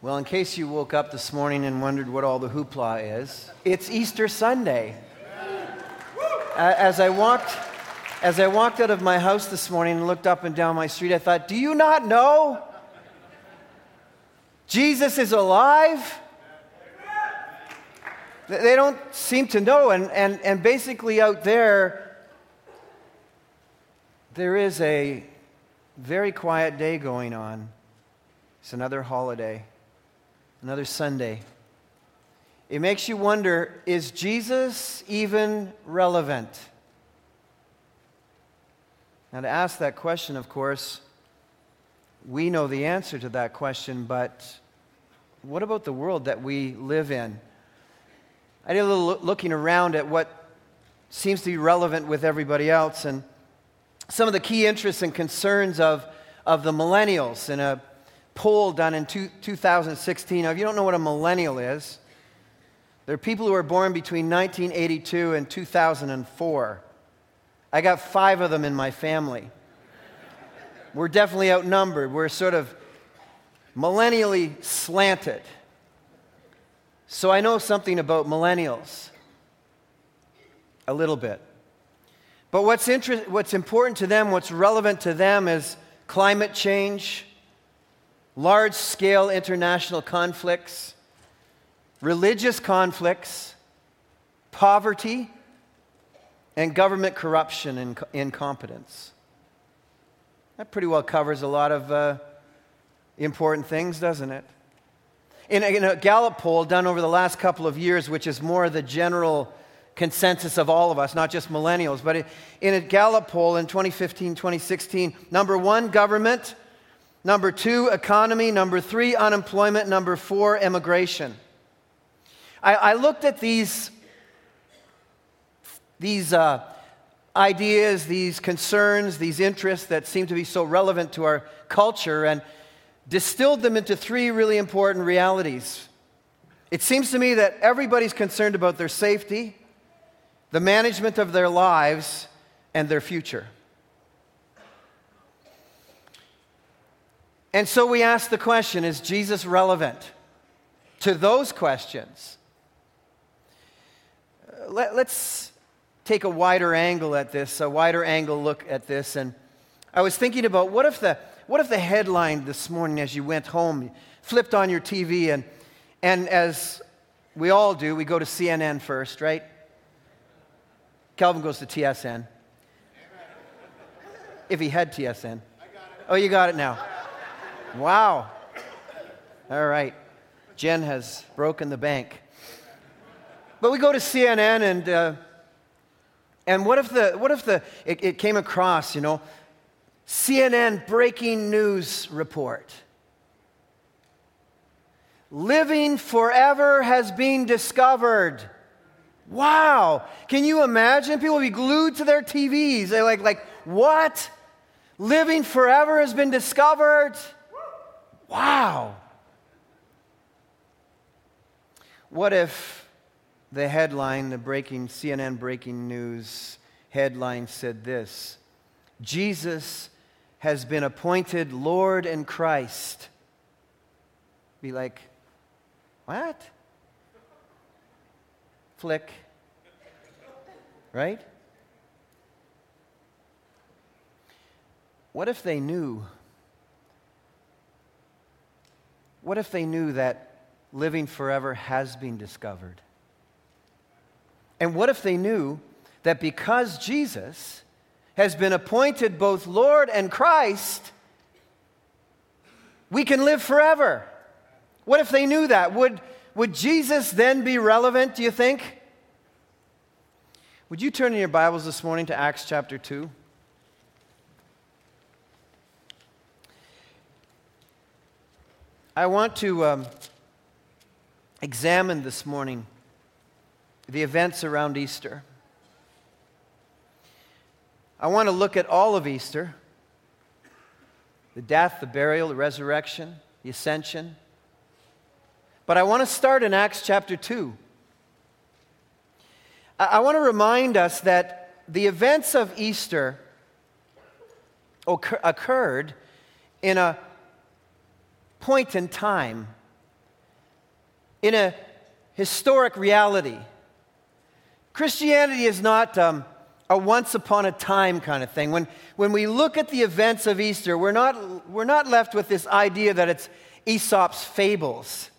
Well, in case you woke up this morning and wondered what all the hoopla is, it's Easter Sunday. As I walked, as I walked out of my house this morning and looked up and down my street, I thought, do you not know? Jesus is alive? They don't seem to know. And, and, and basically, out there, there is a very quiet day going on. It's another holiday another Sunday. It makes you wonder is Jesus even relevant? Now, to ask that question, of course, we know the answer to that question, but what about the world that we live in? I did a little looking around at what seems to be relevant with everybody else and some of the key interests and concerns of, of the millennials in a poll done in two, 2016. Now, if you don't know what a millennial is, they're people who were born between 1982 and 2004. I got five of them in my family. We're definitely outnumbered. We're sort of millennially slanted. So I know something about millennials, a little bit. But what's, inter- what's important to them, what's relevant to them is climate change, large scale international conflicts, religious conflicts, poverty, and government corruption and incompetence. That pretty well covers a lot of uh, important things, doesn't it? In a, in a Gallup poll done over the last couple of years, which is more the general consensus of all of us, not just millennials, but in a Gallup poll in 2015 2016, number one, government. Number two, economy. Number three, unemployment. Number four, immigration. I, I looked at these, these uh, ideas, these concerns, these interests that seem to be so relevant to our culture and distilled them into three really important realities. It seems to me that everybody's concerned about their safety, the management of their lives, and their future. And so we ask the question is Jesus relevant to those questions? Uh, let, us take a wider angle at this, a wider angle look at this. And I was thinking about what if the, what if the headline this morning as you went home, flipped on your TV, and, and as we all do, we go to CNN first, right? Calvin goes to TSN. If he had TSN. Oh, you got it now. Wow. All right. Jen has broken the bank. But we go to CNN and, uh, and what if the, what if the, it, it came across, you know, CNN breaking news report. Living forever has been discovered. Wow. Can you imagine? People be glued to their TVs. They're like, like, what? Living forever has been discovered? Wow. What if the headline, the breaking CNN breaking news headline said this Jesus has been appointed Lord and Christ. Be like, what? Flick. Right? What if they knew What if they knew that living forever has been discovered? And what if they knew that because Jesus has been appointed both Lord and Christ, we can live forever? What if they knew that? Would, would Jesus then be relevant, do you think? Would you turn in your Bibles this morning to Acts chapter 2? I want to um, examine this morning the events around Easter. I want to look at all of Easter the death, the burial, the resurrection, the ascension. But I want to start in Acts chapter 2. I want to remind us that the events of Easter occurred in a point in time in a historic reality. Christianity is not um, a once upon a time kind of thing. When, when we look at the events of Easter, we're not, we're not left with this idea that it's Aesop's fables.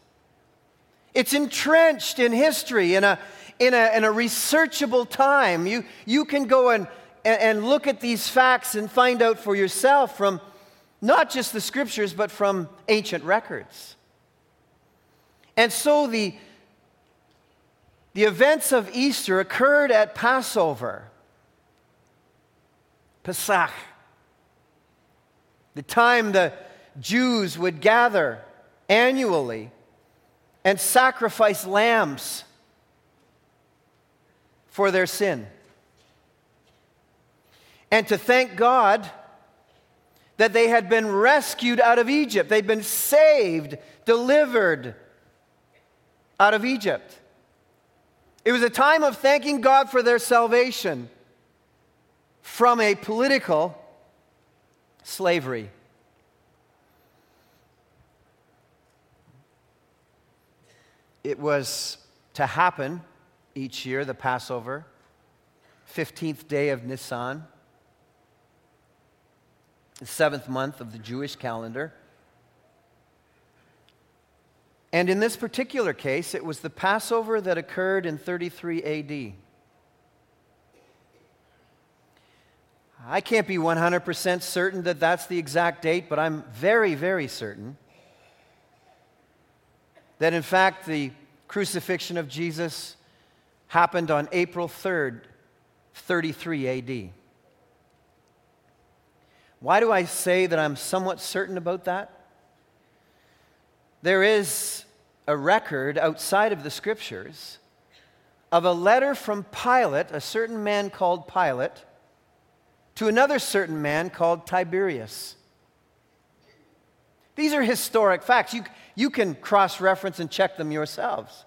It's entrenched in history, in a, in a, in a researchable time. You, you can go and, and look at these facts and find out for yourself from not just the scriptures, but from ancient records. And so the, the events of Easter occurred at Passover, Pesach, the time the Jews would gather annually and sacrifice lambs for their sin. And to thank God that they had been rescued out of Egypt, they'd been saved, delivered out of Egypt. It was a time of thanking God for their salvation from a political slavery. It was to happen each year, the Passover, 15th day of Nisan, the seventh month of the Jewish calendar. And in this particular case, it was the Passover that occurred in 33 AD. I can't be 100% certain that that's the exact date, but I'm very, very certain that in fact the crucifixion of Jesus happened on April 3rd, 33 AD. Why do I say that I'm somewhat certain about that? There is a record outside of the scriptures of a letter from Pilate, a certain man called Pilate, to another certain man called Tiberius. These are historic facts. You, you can cross reference and check them yourselves.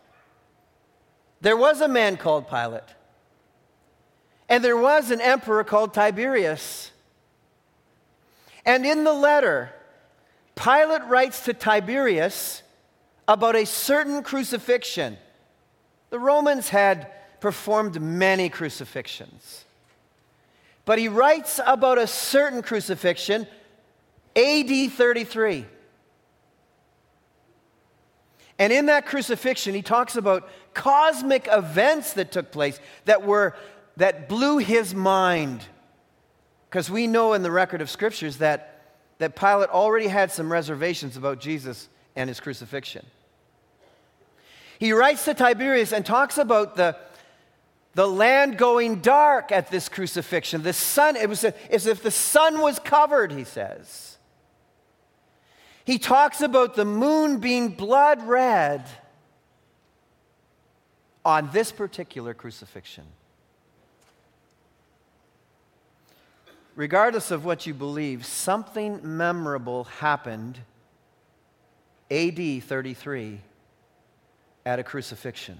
There was a man called Pilate, and there was an emperor called Tiberius. And in the letter, Pilate writes to Tiberius about a certain crucifixion. The Romans had performed many crucifixions. But he writes about a certain crucifixion, AD 33. And in that crucifixion, he talks about cosmic events that took place that were that blew his mind. Because we know in the record of scriptures that, that Pilate already had some reservations about Jesus and his crucifixion. He writes to Tiberius and talks about the, the land going dark at this crucifixion. The sun, it was as if the sun was covered, he says. He talks about the moon being blood red on this particular crucifixion. Regardless of what you believe, something memorable happened AD 33 at a crucifixion.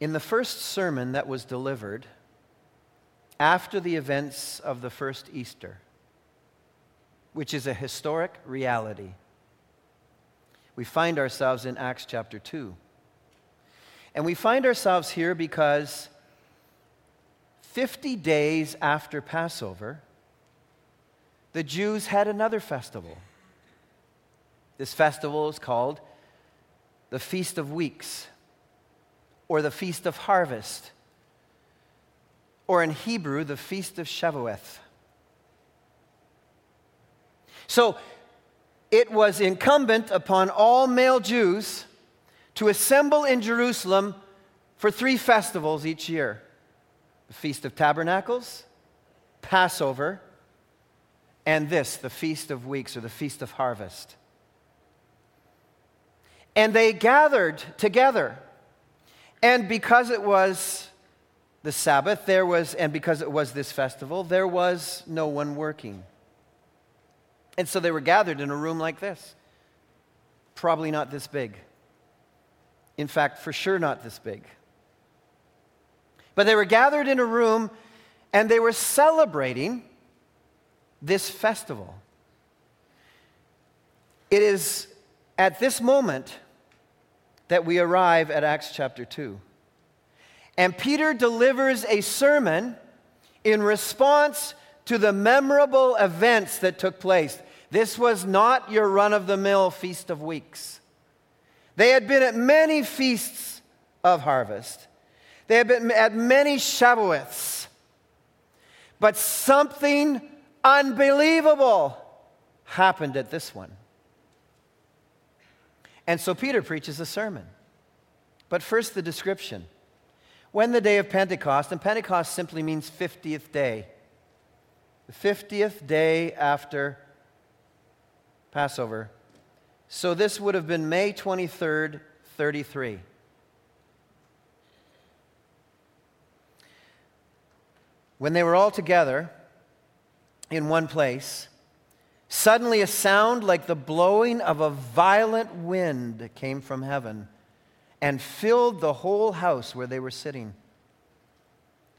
In the first sermon that was delivered, after the events of the first Easter, which is a historic reality. We find ourselves in Acts chapter 2. And we find ourselves here because 50 days after Passover, the Jews had another festival. This festival is called the Feast of Weeks or the Feast of Harvest or in Hebrew, the Feast of Shavuot. So it was incumbent upon all male Jews to assemble in Jerusalem for three festivals each year the Feast of Tabernacles, Passover, and this, the Feast of Weeks or the Feast of Harvest. And they gathered together. And because it was the Sabbath, there was, and because it was this festival, there was no one working. And so they were gathered in a room like this. Probably not this big. In fact, for sure not this big. But they were gathered in a room and they were celebrating this festival. It is at this moment that we arrive at Acts chapter 2. And Peter delivers a sermon in response to the memorable events that took place. This was not your run of the mill Feast of Weeks. They had been at many feasts of harvest, they had been at many Shavuots. But something unbelievable happened at this one. And so Peter preaches a sermon. But first, the description. When the day of Pentecost, and Pentecost simply means 50th day, the 50th day after Passover. So this would have been May 23rd, 33. When they were all together in one place, suddenly a sound like the blowing of a violent wind came from heaven and filled the whole house where they were sitting.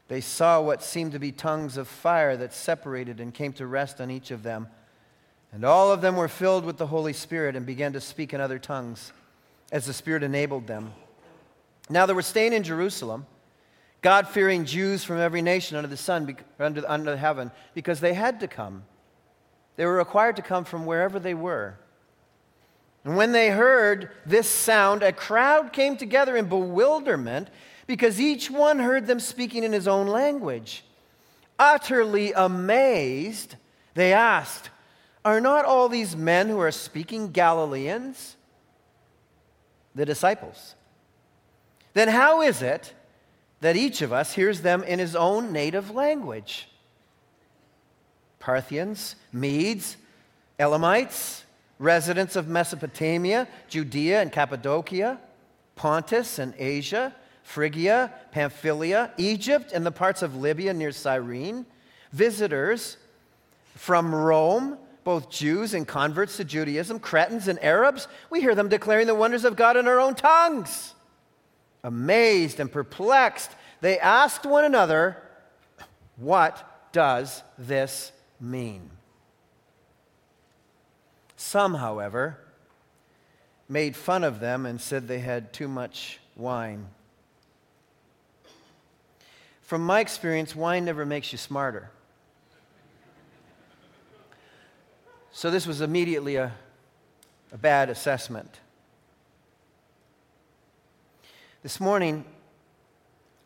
They saw what seemed to be tongues of fire that separated and came to rest on each of them. And all of them were filled with the Holy Spirit and began to speak in other tongues as the Spirit enabled them. Now they were staying in Jerusalem, God fearing Jews from every nation under the sun, under, under heaven, because they had to come. They were required to come from wherever they were. And when they heard this sound, a crowd came together in bewilderment because each one heard them speaking in his own language. Utterly amazed, they asked, Are not all these men who are speaking Galileans? The disciples. Then how is it that each of us hears them in his own native language? Parthians, Medes, Elamites, residents of Mesopotamia, Judea and Cappadocia, Pontus and Asia, Phrygia, Pamphylia, Egypt, and the parts of Libya near Cyrene, visitors from Rome, both Jews and converts to Judaism, Cretans and Arabs, we hear them declaring the wonders of God in our own tongues. Amazed and perplexed, they asked one another, What does this mean? Some, however, made fun of them and said they had too much wine. From my experience, wine never makes you smarter. So this was immediately a, a bad assessment. This morning,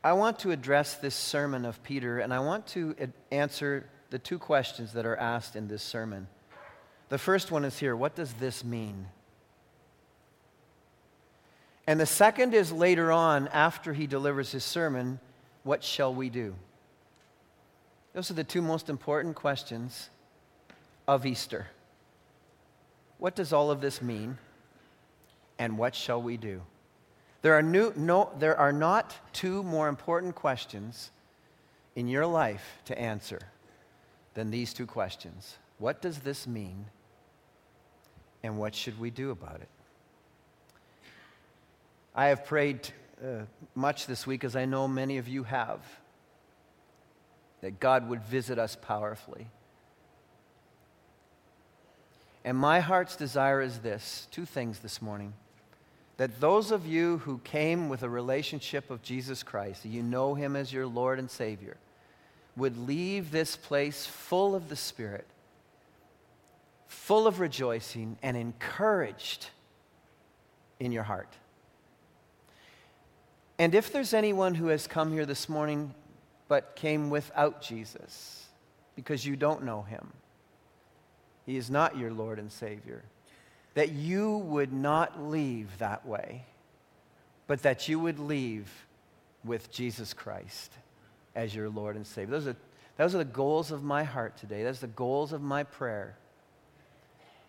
I want to address this sermon of Peter, and I want to answer the two questions that are asked in this sermon. The first one is here what does this mean? And the second is later on, after he delivers his sermon, what shall we do? Those are the two most important questions of Easter. What does all of this mean? And what shall we do? There are, new, no, there are not two more important questions in your life to answer than these two questions. What does this mean? And what should we do about it? I have prayed uh, much this week, as I know many of you have, that God would visit us powerfully. And my heart's desire is this two things this morning. That those of you who came with a relationship of Jesus Christ, you know him as your Lord and Savior, would leave this place full of the Spirit full of rejoicing and encouraged in your heart. And if there's anyone who has come here this morning but came without Jesus because you don't know him, he is not your Lord and Savior, that you would not leave that way, but that you would leave with Jesus Christ as your Lord and Savior. Those are, those are the goals of my heart today. Those are the goals of my prayer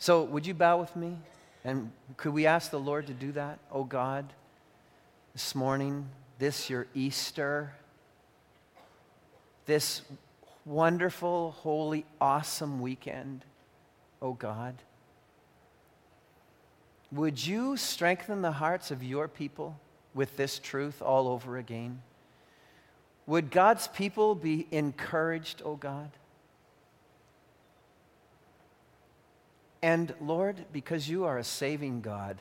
so, would you bow with me? And could we ask the Lord to do that? Oh God, this morning, this your Easter, this wonderful, holy, awesome weekend, oh God, would you strengthen the hearts of your people with this truth all over again? Would God's people be encouraged, oh God? And Lord, because you are a saving God,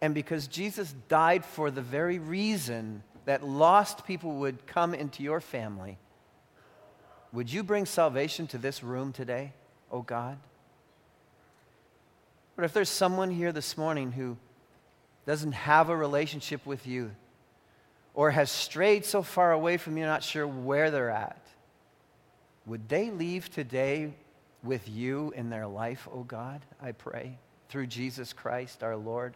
and because Jesus died for the very reason that lost people would come into your family, would you bring salvation to this room today, oh God? But if there's someone here this morning who doesn't have a relationship with you or has strayed so far away from you, not sure where they're at, would they leave today with you in their life, oh God, I pray, through Jesus Christ our Lord?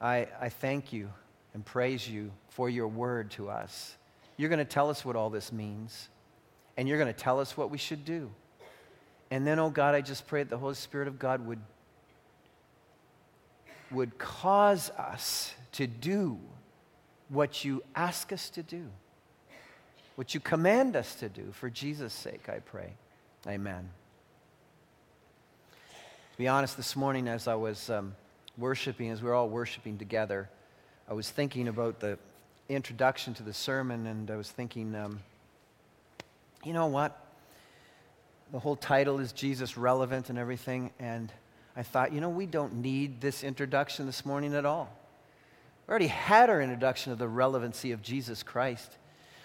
I, I thank you and praise you for your word to us. You're going to tell us what all this means, and you're going to tell us what we should do. And then, oh God, I just pray that the Holy Spirit of God would, would cause us to do what you ask us to do, what you command us to do. For Jesus' sake, I pray. Amen. To be honest, this morning as I was um, worshiping, as we were all worshiping together, I was thinking about the introduction to the sermon, and I was thinking, um, you know what? The whole title is Jesus Relevant and everything. And I thought, you know, we don't need this introduction this morning at all. We already had our introduction of the relevancy of Jesus Christ.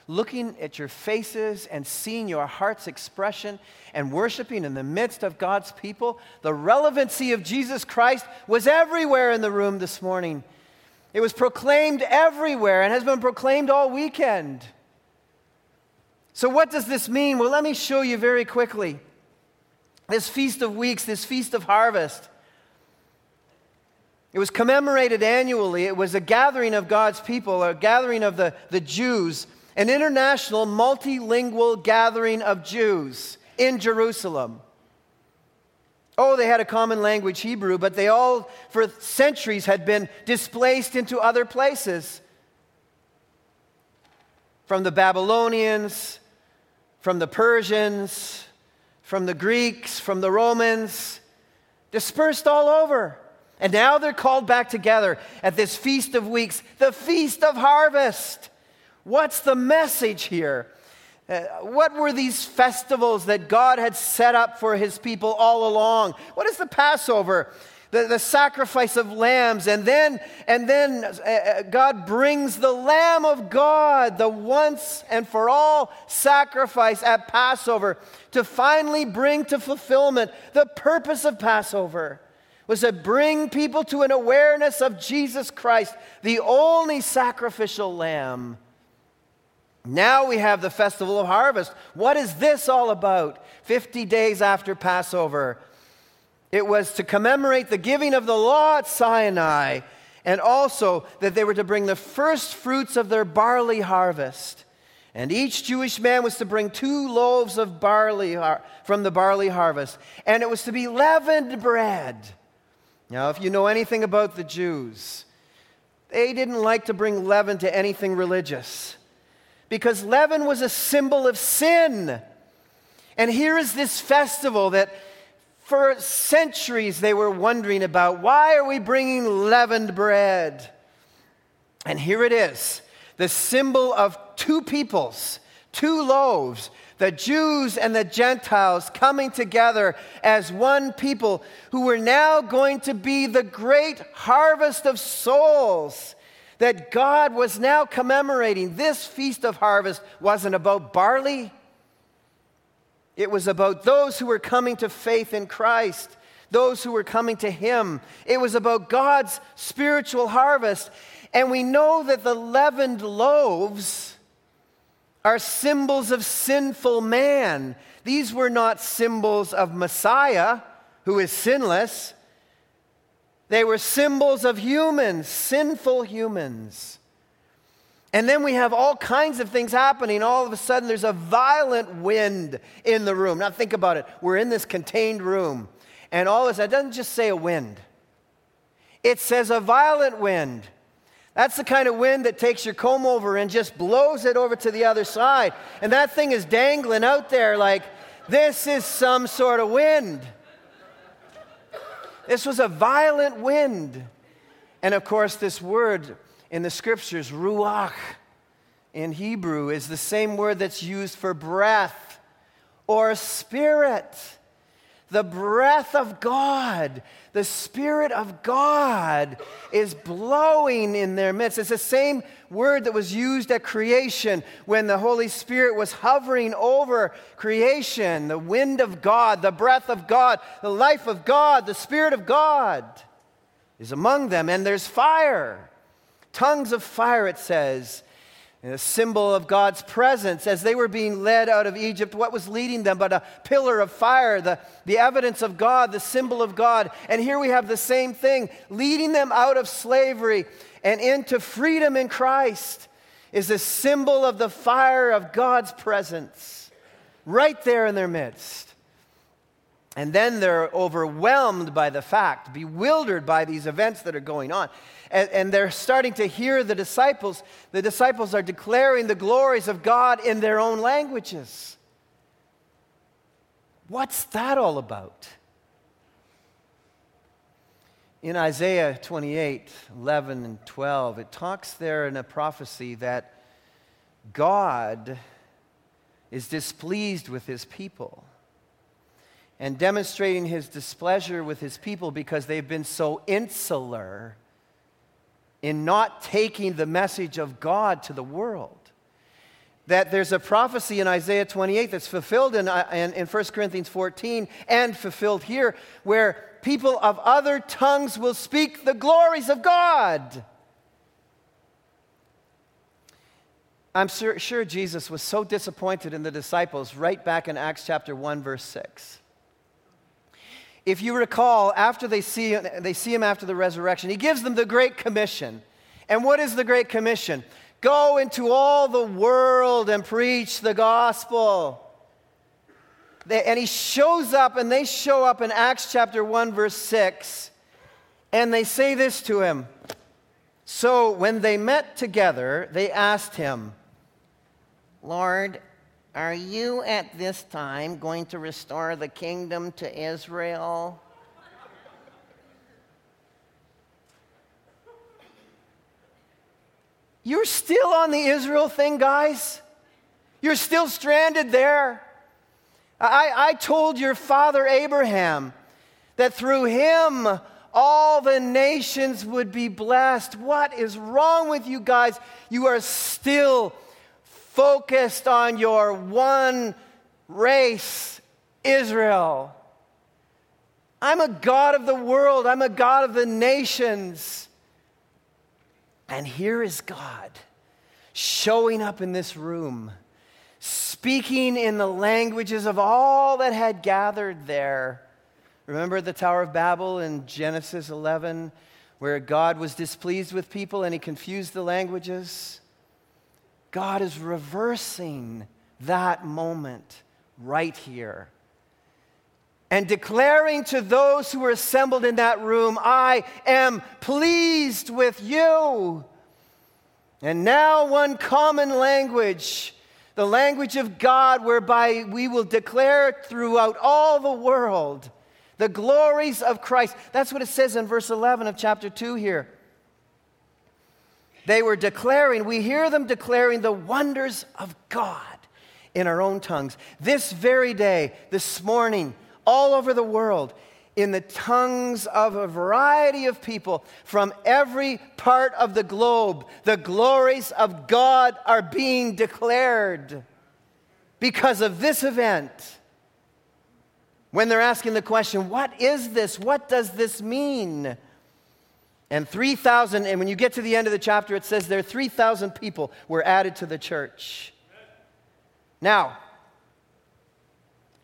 Looking at your faces and seeing your heart's expression and worshiping in the midst of God's people, the relevancy of Jesus Christ was everywhere in the room this morning. It was proclaimed everywhere and has been proclaimed all weekend. So, what does this mean? Well, let me show you very quickly. This Feast of Weeks, this Feast of Harvest, it was commemorated annually. It was a gathering of God's people, a gathering of the, the Jews, an international multilingual gathering of Jews in Jerusalem. Oh, they had a common language, Hebrew, but they all, for centuries, had been displaced into other places. From the Babylonians from the Persians, from the Greeks, from the Romans, dispersed all over. And now they're called back together at this Feast of Weeks, the Feast of Harvest. What's the message here? Uh, what were these festivals that God had set up for his people all along? What is the Passover? The, the sacrifice of lambs. And then, and then uh, uh, God brings the Lamb of God, the once and for all sacrifice at Passover, to finally bring to fulfillment the purpose of Passover was to bring people to an awareness of Jesus Christ, the only sacrificial lamb. Now we have the festival of harvest. What is this all about? 50 days after Passover. It was to commemorate the giving of the law at Sinai, and also that they were to bring the first fruits of their barley harvest. And each Jewish man was to bring two loaves of barley from the barley harvest, and it was to be leavened bread. Now, if you know anything about the Jews, they didn't like to bring leaven to anything religious because leaven was a symbol of sin. And here is this festival that for centuries, they were wondering about why are we bringing leavened bread? And here it is the symbol of two peoples, two loaves, the Jews and the Gentiles coming together as one people who were now going to be the great harvest of souls that God was now commemorating. This feast of harvest wasn't about barley, it was about those who were coming to faith in Christ, those who were coming to Him. It was about God's spiritual harvest. And we know that the leavened loaves are symbols of sinful man. These were not symbols of Messiah, who is sinless. They were symbols of humans, sinful humans. And then we have all kinds of things happening. All of a sudden, there's a violent wind in the room. Now, think about it. We're in this contained room, and all of a sudden, it doesn't just say a wind, it says a violent wind. That's the kind of wind that takes your comb over and just blows it over to the other side. And that thing is dangling out there like, this is some sort of wind. This was a violent wind. And of course, this word in the scriptures, ruach in Hebrew is the same word that's used for breath or spirit. The breath of God, the Spirit of God is blowing in their midst. It's the same word that was used at creation when the Holy Spirit was hovering over creation. The wind of God, the breath of God, the life of God, the Spirit of God is among them. And there's fire, tongues of fire, it says a symbol of God's presence as they were being led out of Egypt. What was leading them but a pillar of fire, the, the evidence of God, the symbol of God. And here we have the same thing leading them out of slavery and into freedom in Christ is a symbol of the fire of God's presence right there in their midst. And then they're overwhelmed by the fact, bewildered by these events that are going on and, and they're starting to hear the disciples. The disciples are declaring the glories of God in their own languages. What's that all about? In Isaiah 28 11 and 12, it talks there in a prophecy that God is displeased with his people and demonstrating his displeasure with his people because they've been so insular in not taking the message of God to the world. That there's a prophecy in Isaiah 28 that's fulfilled in, uh, in, in 1 Corinthians 14 and fulfilled here, where people of other tongues will speak the glories of God. I'm sure, sure, Jesus was so disappointed in the disciples right back in Acts chapter 1, verse 6. If you recall, after they see, they see him after the resurrection, he gives them the Great Commission. And what is the Great Commission? Go into all the world and preach the gospel. They, and he shows up, and they show up in Acts chapter 1, verse 6, and they say this to him. So when they met together, they asked him, Lord, are you at this time going to restore the kingdom to Israel? You're still on the Israel thing, guys. You're still stranded there. I, I told your father Abraham that through him all the nations would be blessed. What is wrong with you guys? You are still focused on your one race, Israel. I'm a God of the world, I'm a God of the nations. And here is God showing up in this room, speaking in the languages of all that had gathered there. Remember the Tower of Babel in Genesis 11, where God was displeased with people and he confused the languages? God is reversing that moment right here and declaring to those who were assembled in that room, I am pleased with you. And now, one common language, the language of God, whereby we will declare throughout all the world the glories of Christ. That's what it says in verse 11 of chapter 2 here. They were declaring, we hear them declaring the wonders of God in our own tongues. This very day, this morning, all over the world, in the tongues of a variety of people from every part of the globe, the glories of God are being declared because of this event. When they're asking the question, What is this? What does this mean? And 3,000, and when you get to the end of the chapter, it says there 3,000 people were added to the church. Now,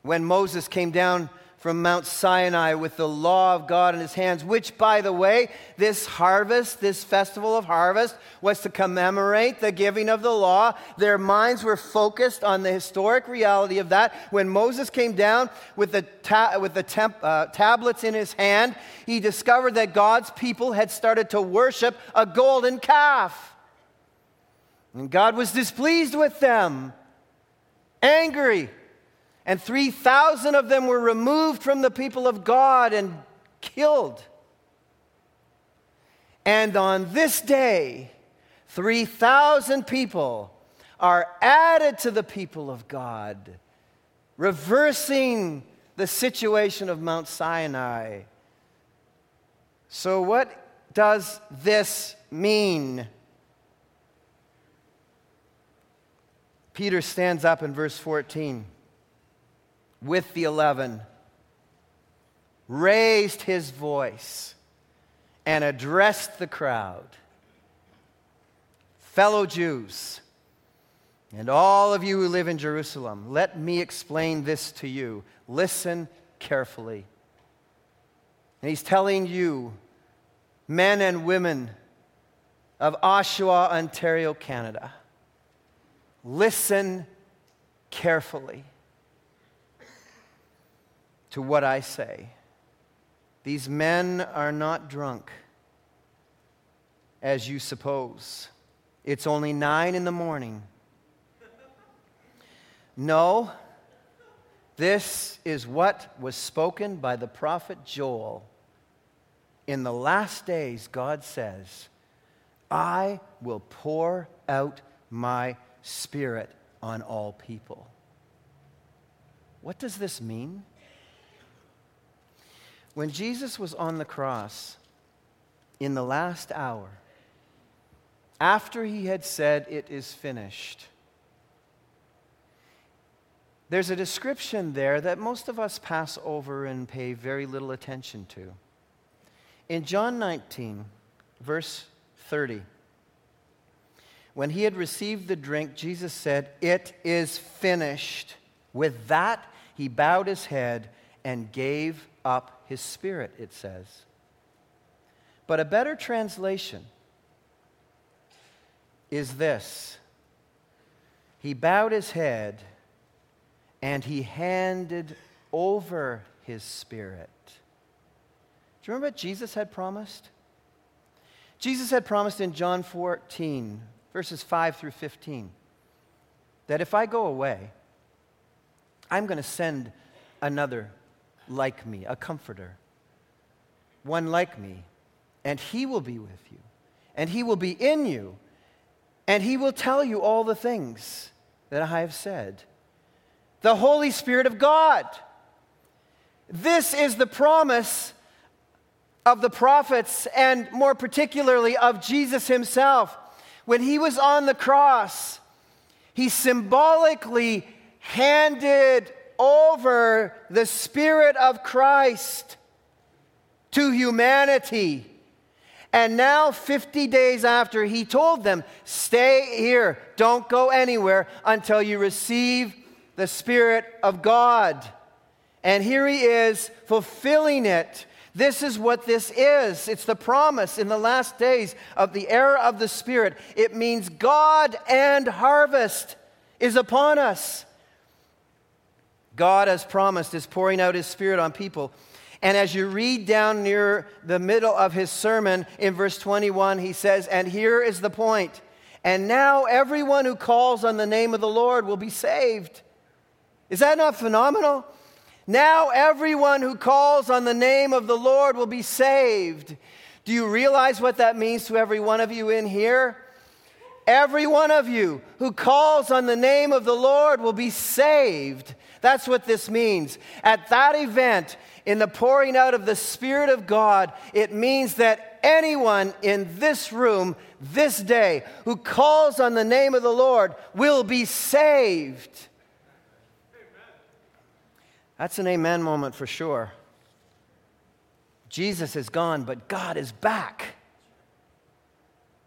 when Moses came down from Mount Sinai with the law of God in his hands, which, by the way, this harvest, this festival of harvest, was to commemorate the giving of the law. Their minds were focused on the historic reality of that. When Moses came down with the, ta- with the temp- uh, tablets in his hand, he discovered that God's people had started to worship a golden calf. And God was displeased with them, angry. And 3,000 of them were removed from the people of God and killed. And on this day, 3,000 people are added to the people of God, reversing the situation of Mount Sinai. So, what does this mean? Peter stands up in verse 14 with the eleven, raised his voice, and addressed the crowd. Fellow Jews, and all of you who live in Jerusalem, let me explain this to you. Listen carefully. And he's telling you, men and women of Oshawa, Ontario, Canada, listen carefully to what I say. These men are not drunk, as you suppose. It's only nine in the morning. No, this is what was spoken by the prophet Joel. In the last days, God says, I will pour out my spirit on all people. What does this mean? When Jesus was on the cross in the last hour, after he had said, It is finished, there's a description there that most of us pass over and pay very little attention to. In John 19, verse 30, when he had received the drink, Jesus said, It is finished. With that, he bowed his head and gave up his spirit, it says. But a better translation is this He bowed his head and he handed over his spirit. Do you remember what Jesus had promised? Jesus had promised in John 14, verses 5 through 15, that if I go away, I'm going to send another like me, a comforter, one like me, and he will be with you, and he will be in you, and he will tell you all the things that I have said the Holy Spirit of God. This is the promise of the prophets, and more particularly of Jesus himself. When he was on the cross, he symbolically handed over the Spirit of Christ to humanity. And now, 50 days after, he told them, Stay here, don't go anywhere until you receive the Spirit of God. And here he is fulfilling it. This is what this is. It's the promise in the last days of the era of the Spirit. It means God and harvest is upon us. God, as promised, is pouring out his Spirit on people. And as you read down near the middle of his sermon in verse 21, he says, And here is the point. And now everyone who calls on the name of the Lord will be saved. Is that not phenomenal? Now everyone who calls on the name of the Lord will be saved. Do you realize what that means to every one of you in here? Every one of you who calls on the name of the Lord will be saved. That's what this means. At that event, in the pouring out of the Spirit of God, it means that anyone in this room this day who calls on the name of the Lord will be saved. That's an amen moment for sure. Jesus is gone, but God is back.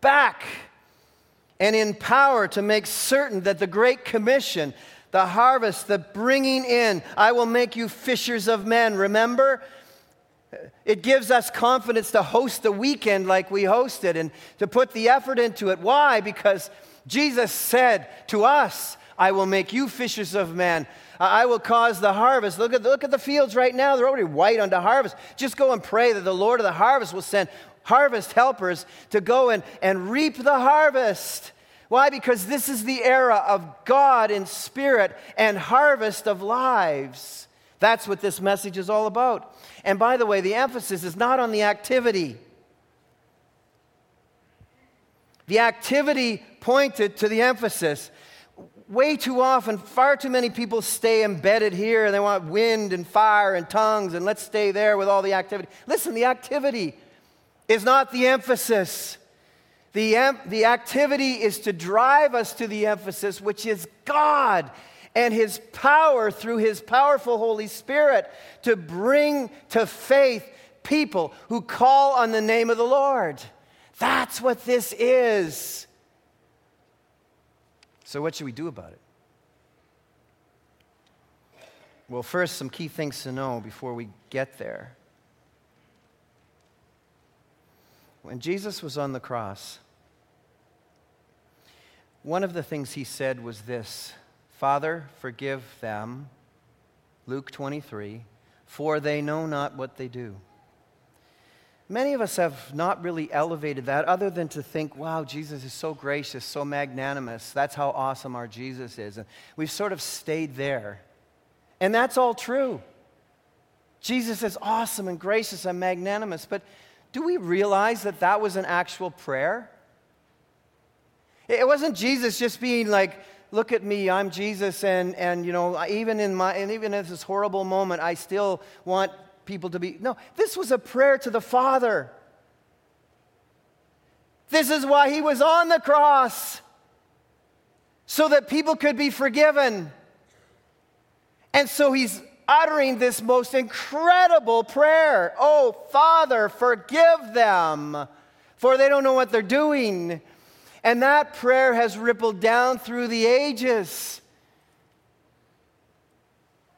Back. And in power to make certain that the Great Commission, the harvest, the bringing in, I will make you fishers of men. Remember? It gives us confidence to host the weekend like we hosted and to put the effort into it. Why? Because Jesus said to us, I will make you fishers of men. I will cause the harvest. Look at, look at the fields right now. They're already white unto harvest. Just go and pray that the Lord of the harvest will send harvest helpers to go and, and reap the harvest. Why? Because this is the era of God in spirit and harvest of lives. That's what this message is all about. And by the way, the emphasis is not on the activity. The activity pointed to the emphasis way too often, far too many people stay embedded here and they want wind and fire and tongues and let's stay there with all the activity. Listen, the activity is not the emphasis. The, the activity is to drive us to the emphasis, which is God and His power through His powerful Holy Spirit to bring to faith people who call on the name of the Lord. That's what this is. So, what should we do about it? Well, first, some key things to know before we get there. When Jesus was on the cross, one of the things he said was this Father, forgive them, Luke 23, for they know not what they do. Many of us have not really elevated that other than to think, wow, Jesus is so gracious, so magnanimous. That's how awesome our Jesus is. And we've sort of stayed there. And that's all true. Jesus is awesome and gracious and magnanimous. But do we realize that that was an actual prayer? It wasn't Jesus just being like, look at me, I'm Jesus, and, and you know, even in my and even in this horrible moment, I still want people to be. No, this was a prayer to the Father. This is why he was on the cross, so that people could be forgiven. And so he's uttering this most incredible prayer Oh, Father, forgive them, for they don't know what they're doing. And that prayer has rippled down through the ages.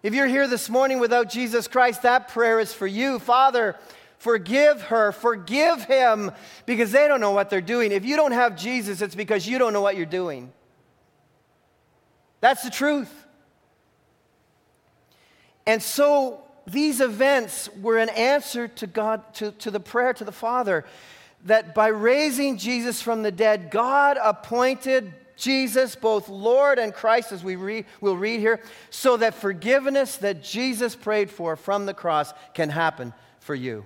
If you're here this morning without Jesus Christ, that prayer is for you. Father, forgive her, forgive him, because they don't know what they're doing. If you don't have Jesus, it's because you don't know what you're doing. That's the truth. And so these events were an answer to God, to, to the prayer to the Father, that by raising Jesus from the dead, God appointed Jesus, both Lord and Christ, as we will read here, so that forgiveness that Jesus prayed for from the cross can happen for you.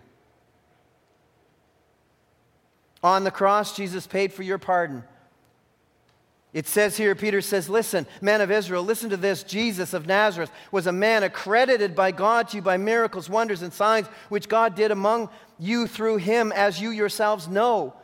On the cross, Jesus paid for your pardon. It says here, Peter says, Listen, men of Israel, listen to this. Jesus of Nazareth was a man accredited by God to you by miracles, wonders, and signs which God did among you through him, as you yourselves know.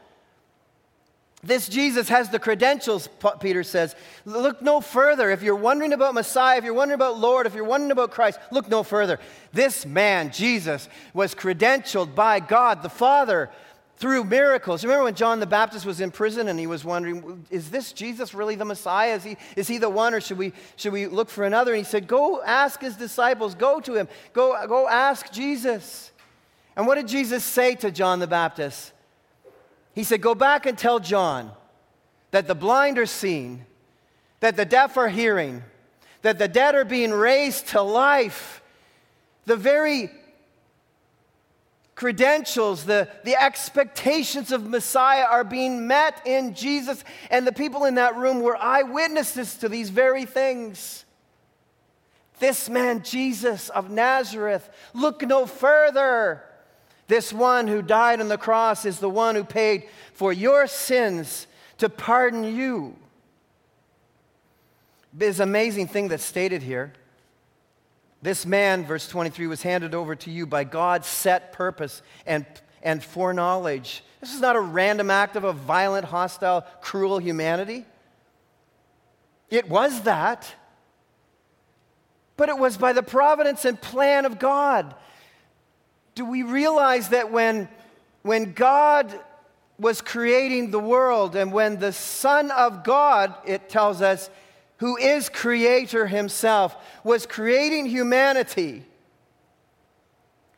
This Jesus has the credentials, Peter says. Look no further. If you're wondering about Messiah, if you're wondering about Lord, if you're wondering about Christ, look no further. This man, Jesus, was credentialed by God the Father through miracles. Remember when John the Baptist was in prison and he was wondering, is this Jesus really the Messiah? Is he, is he the one or should we, should we look for another? And he said, Go ask his disciples, go to him, go, go ask Jesus. And what did Jesus say to John the Baptist? He said, Go back and tell John that the blind are seeing, that the deaf are hearing, that the dead are being raised to life. The very credentials, the, the expectations of Messiah are being met in Jesus, and the people in that room were eyewitnesses to these very things. This man, Jesus of Nazareth, look no further. This one who died on the cross is the one who paid for your sins to pardon you. This amazing thing that's stated here. This man, verse 23, was handed over to you by God's set purpose and, and foreknowledge. This is not a random act of a violent, hostile, cruel humanity. It was that. But it was by the providence and plan of God do we realize that when, when God was creating the world and when the Son of God, it tells us, who is creator himself, was creating humanity,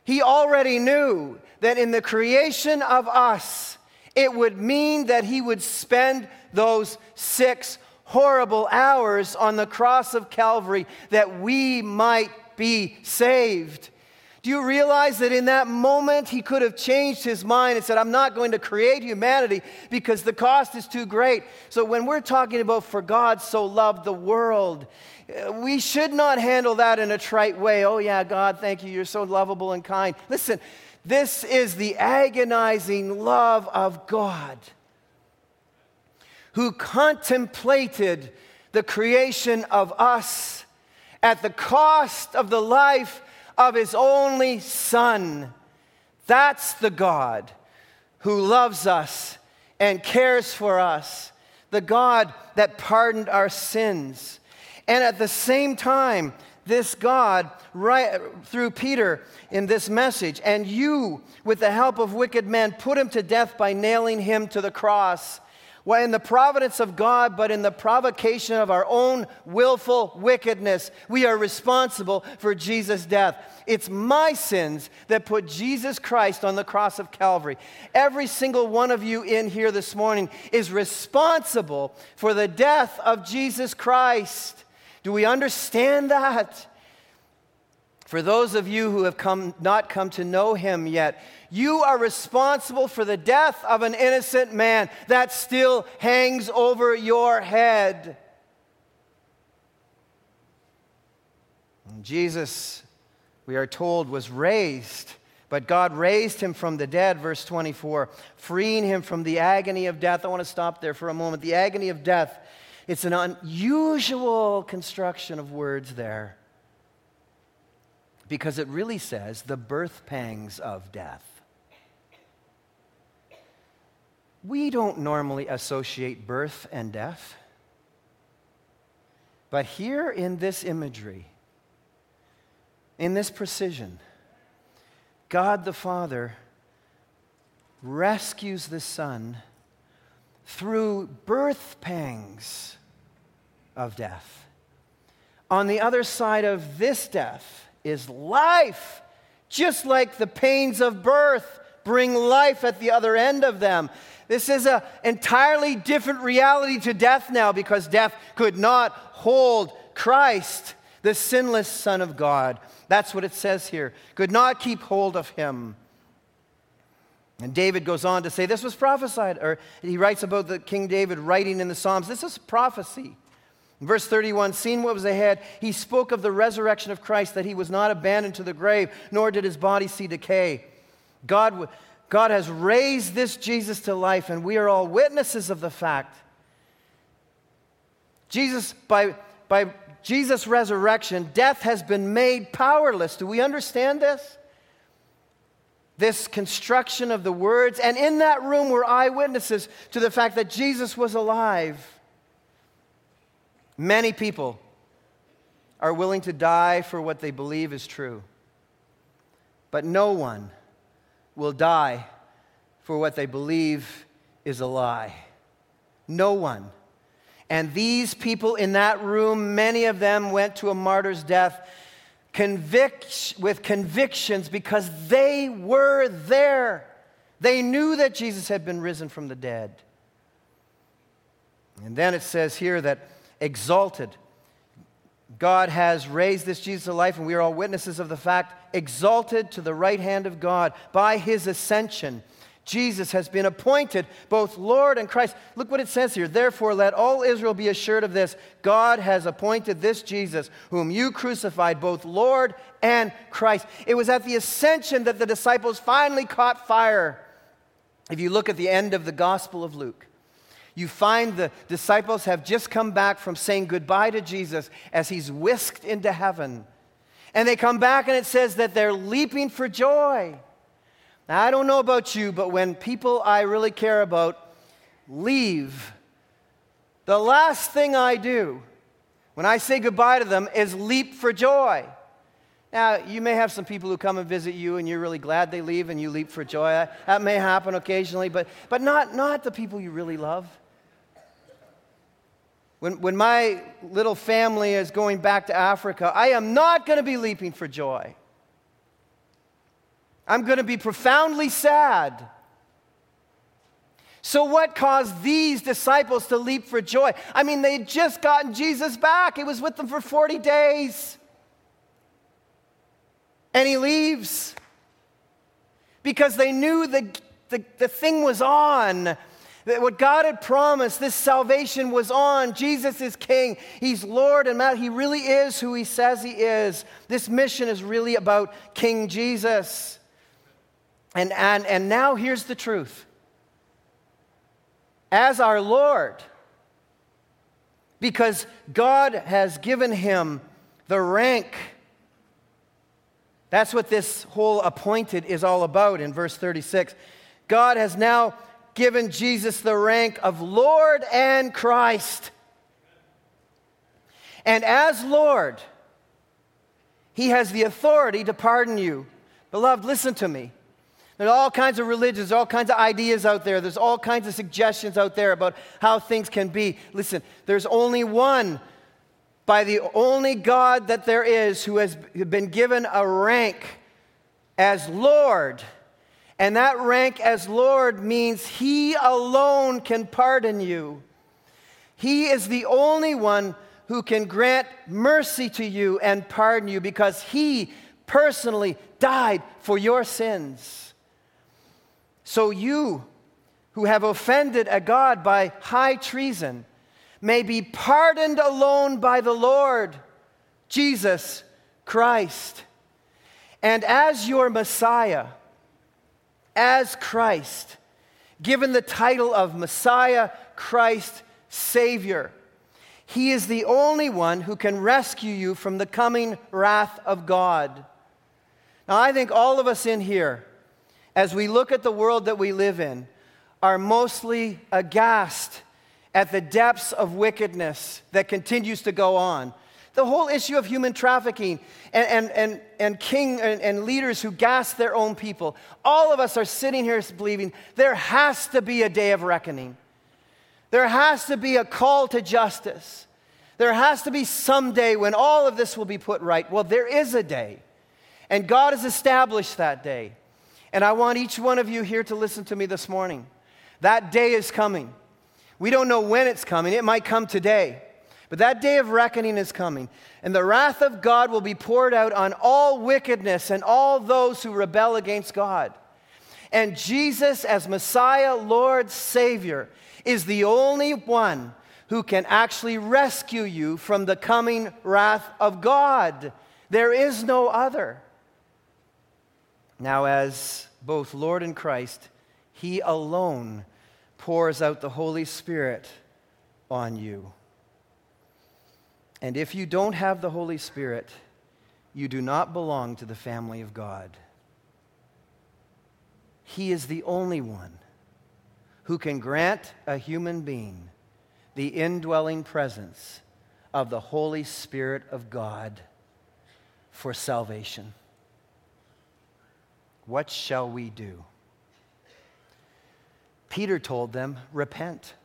he already knew that in the creation of us, it would mean that he would spend those six horrible hours on the cross of Calvary that we might be saved. Do you realize that in that moment he could have changed his mind and said, I'm not going to create humanity because the cost is too great? So when we're talking about for God so loved the world, uh, we should not handle that in a trite way. Oh, yeah, God, thank you. You're so lovable and kind. Listen, this is the agonizing love of God who contemplated the creation of us at the cost of the life of his only Son. That's the God who loves us and cares for us, the God that pardoned our sins. And at the same time, this God, right through Peter in this message, and you, with the help of wicked men, put him to death by nailing him to the cross. Well, in the providence of God, but in the provocation of our own willful wickedness, we are responsible for Jesus' death. It's my sins that put Jesus Christ on the cross of Calvary. Every single one of you in here this morning is responsible for the death of Jesus Christ. Do we understand that? For those of you who have come, not come to know him yet, you are responsible for the death of an innocent man that still hangs over your head. And Jesus, we are told, was raised, but God raised him from the dead, verse 24, freeing him from the agony of death. I want to stop there for a moment. The agony of death, it's an unusual construction of words there because it really says the birth pangs of death. We don't normally associate birth and death. But here in this imagery, in this precision, God the Father rescues the Son through birth pangs of death. On the other side of this death, is life. Just like the pains of birth bring life at the other end of them. This is an entirely different reality to death now because death could not hold Christ, the sinless Son of God. That's what it says here. Could not keep hold of him. And David goes on to say, This was prophesied, or he writes about the King David writing in the Psalms. This is prophecy. Verse 31 Seeing what was ahead, he spoke of the resurrection of Christ, that he was not abandoned to the grave, nor did his body see decay. God, God has raised this Jesus to life, and we are all witnesses of the fact. Jesus, by, by Jesus' resurrection, death has been made powerless. Do we understand this? This construction of the words, and in that room were eyewitnesses to the fact that Jesus was alive. Many people are willing to die for what they believe is true. But no one will die for what they believe is a lie. No one. And these people in that room, many of them went to a martyr's death convict, with convictions because they were there. They knew that Jesus had been risen from the dead. And then it says here that exalted. God has raised this Jesus to life, and we are all witnesses of the fact, exalted to the right hand of God by his ascension. Jesus has been appointed both Lord and Christ. Look what it says here. Therefore, let all Israel be assured of this God has appointed this Jesus, whom you crucified, both Lord and Christ. It was at the ascension that the disciples finally caught fire. If you look at the end of the Gospel of Luke, you find the disciples have just come back from saying goodbye to Jesus as he's whisked into heaven. And they come back and it says that they're leaping for joy. Now, I don't know about you, but when people I really care about leave, the last thing I do when I say goodbye to them is leap for joy. Now, you may have some people who come and visit you and you're really glad they leave and you leap for joy. That may happen occasionally, but, but not, not the people you really love. When, when my little family is going back to Africa, I am not going to be leaping for joy. I'm going to be profoundly sad. So, what caused these disciples to leap for joy? I mean, they had just gotten Jesus back, he was with them for 40 days. And he leaves because they knew the, the, the thing was on. That what God had promised, this salvation was on. Jesus is King. He's Lord and. He really is who He says He is. This mission is really about King Jesus. And, and, and now here's the truth. As our Lord, because God has given him the rank. That's what this whole appointed is all about in verse 36. God has now given Jesus the rank of Lord and Christ. And as Lord, he has the authority to pardon you. Beloved, listen to me. There's all kinds of religions, all kinds of ideas out there. There's all kinds of suggestions out there about how things can be. Listen, there's only one by the only God that there is who has been given a rank as Lord. And that rank as Lord means He alone can pardon you. He is the only one who can grant mercy to you and pardon you because He personally died for your sins. So you, who have offended a God by high treason, may be pardoned alone by the Lord Jesus Christ. And as your Messiah, as Christ, given the title of Messiah, Christ, Savior, He is the only one who can rescue you from the coming wrath of God. Now, I think all of us in here as we look at the world that we live in, are mostly aghast at the depths of wickedness that continues to go on. The whole issue of human trafficking and, and, and, and king and, and leaders who gas their own people. All of us are sitting here believing there has to be a day of reckoning. There has to be a call to justice. There has to be some day when all of this will be put right. Well, there is a day. And God has established that day. And I want each one of you here to listen to me this morning. That day is coming. We don't know when it's coming, it might come today. But that day of reckoning is coming. And the wrath of God will be poured out on all wickedness and all those who rebel against God. And Jesus, as Messiah, Lord, Savior, is the only one who can actually rescue you from the coming wrath of God. There is no other. Now, as both Lord and Christ, He alone pours out the Holy Spirit on you. And if you don't have the Holy Spirit, you do not belong to the family of God. He is the only one who can grant a human being the indwelling presence of the Holy Spirit of God for salvation. What shall we do? Peter told them, Repent.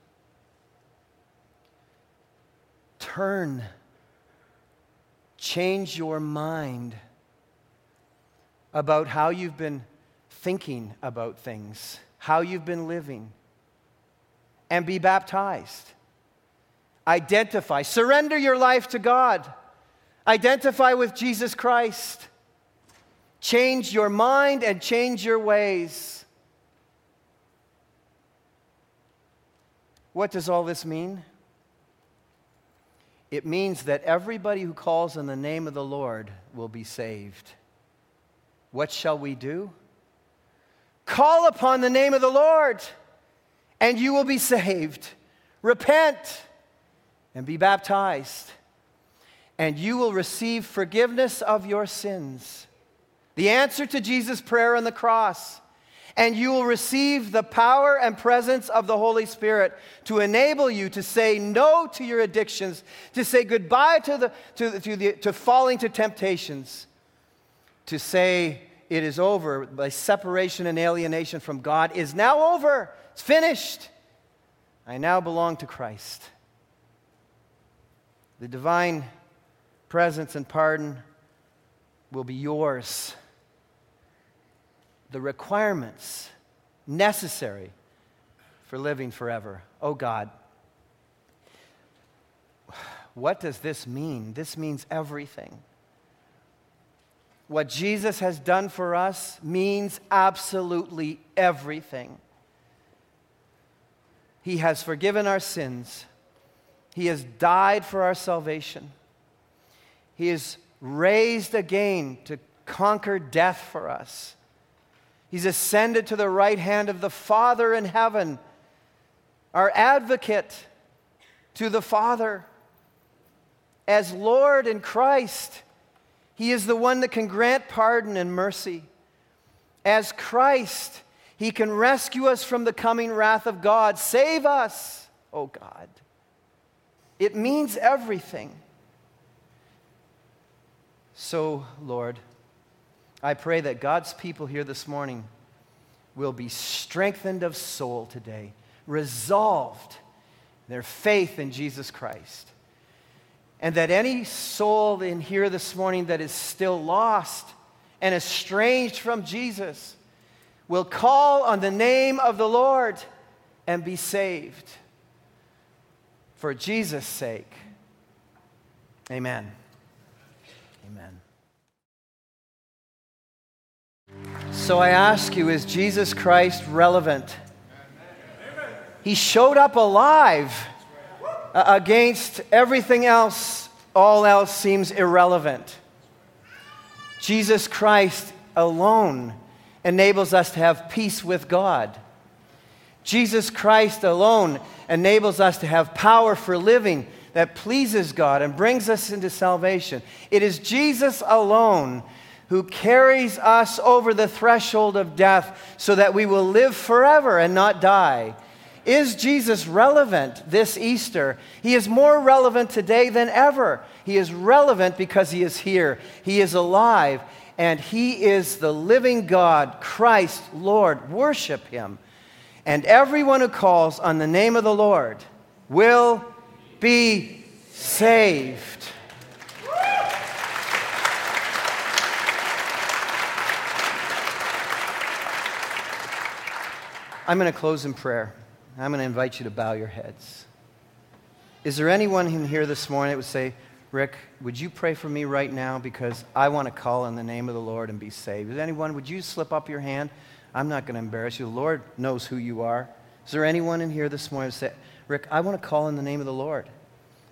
Turn. Change your mind about how you've been thinking about things, how you've been living, and be baptized. Identify, surrender your life to God. Identify with Jesus Christ. Change your mind and change your ways. What does all this mean? It means that everybody who calls on the name of the Lord will be saved. What shall we do? Call upon the name of the Lord, and you will be saved. Repent and be baptized, and you will receive forgiveness of your sins the answer to Jesus' prayer on the cross. And you will receive the power and presence of the Holy Spirit to enable you to say no to your addictions, to say goodbye to, the, to, to, the, to falling to temptations, to say it is over, My separation and alienation from God is now over. It's finished. I now belong to Christ. The divine presence and pardon will be yours the requirements necessary for living forever. Oh God, what does this mean? This means everything. What Jesus has done for us means absolutely everything. He has forgiven our sins. He has died for our salvation. He is raised again to conquer death for us. He's ascended to the right hand of the Father in heaven, our advocate to the Father. As Lord and Christ, He is the one that can grant pardon and mercy. As Christ, He can rescue us from the coming wrath of God. Save us, oh God. It means everything. So, Lord, I pray that God's people here this morning will be strengthened of soul today, resolved their faith in Jesus Christ. And that any soul in here this morning that is still lost and estranged from Jesus will call on the name of the Lord and be saved. For Jesus' sake. Amen. Amen. So I ask you, is Jesus Christ relevant? He showed up alive uh, against everything else. All else seems irrelevant. Jesus Christ alone enables us to have peace with God. Jesus Christ alone enables us to have power for living that pleases God and brings us into salvation. It is Jesus alone who carries us over the threshold of death so that we will live forever and not die. Is Jesus relevant this Easter? He is more relevant today than ever. He is relevant because he is here, he is alive, and he is the living God, Christ, Lord. Worship him. And everyone who calls on the name of the Lord will be saved. I'm going to close in prayer. I'm going to invite you to bow your heads. Is there anyone in here this morning that would say, Rick, would you pray for me right now because I want to call on the name of the Lord and be saved? Is anyone, would you slip up your hand? I'm not going to embarrass you. The Lord knows who you are. Is there anyone in here this morning that would say, Rick, I want to call on the name of the Lord?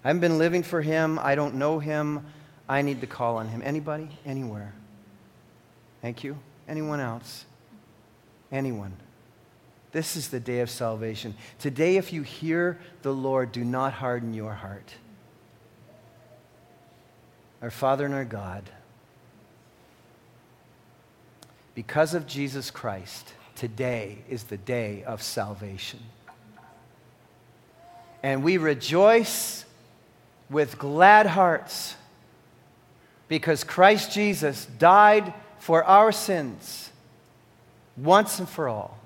I haven't been living for him. I don't know him. I need to call on him. Anybody? Anywhere? Thank you. Anyone else? Anyone? This is the day of salvation. Today, if you hear the Lord, do not harden your heart. Our Father and our God, because of Jesus Christ, today is the day of salvation. And we rejoice with glad hearts because Christ Jesus died for our sins once and for all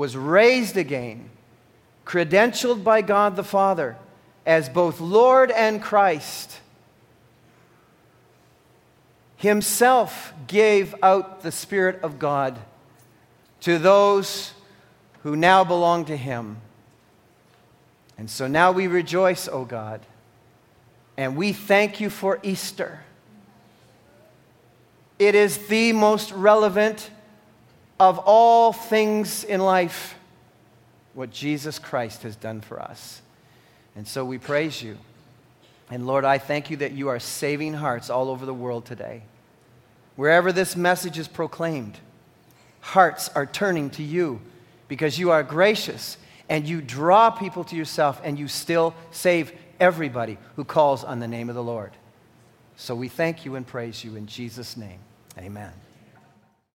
was raised again, credentialed by God the Father as both Lord and Christ, himself gave out the Spirit of God to those who now belong to him. And so now we rejoice, O God, and we thank you for Easter. It is the most relevant of all things in life what Jesus Christ has done for us. And so we praise you. And Lord, I thank you that you are saving hearts all over the world today. Wherever this message is proclaimed, hearts are turning to you because you are gracious and you draw people to yourself and you still save everybody who calls on the name of the Lord. So we thank you and praise you in Jesus' name. Amen.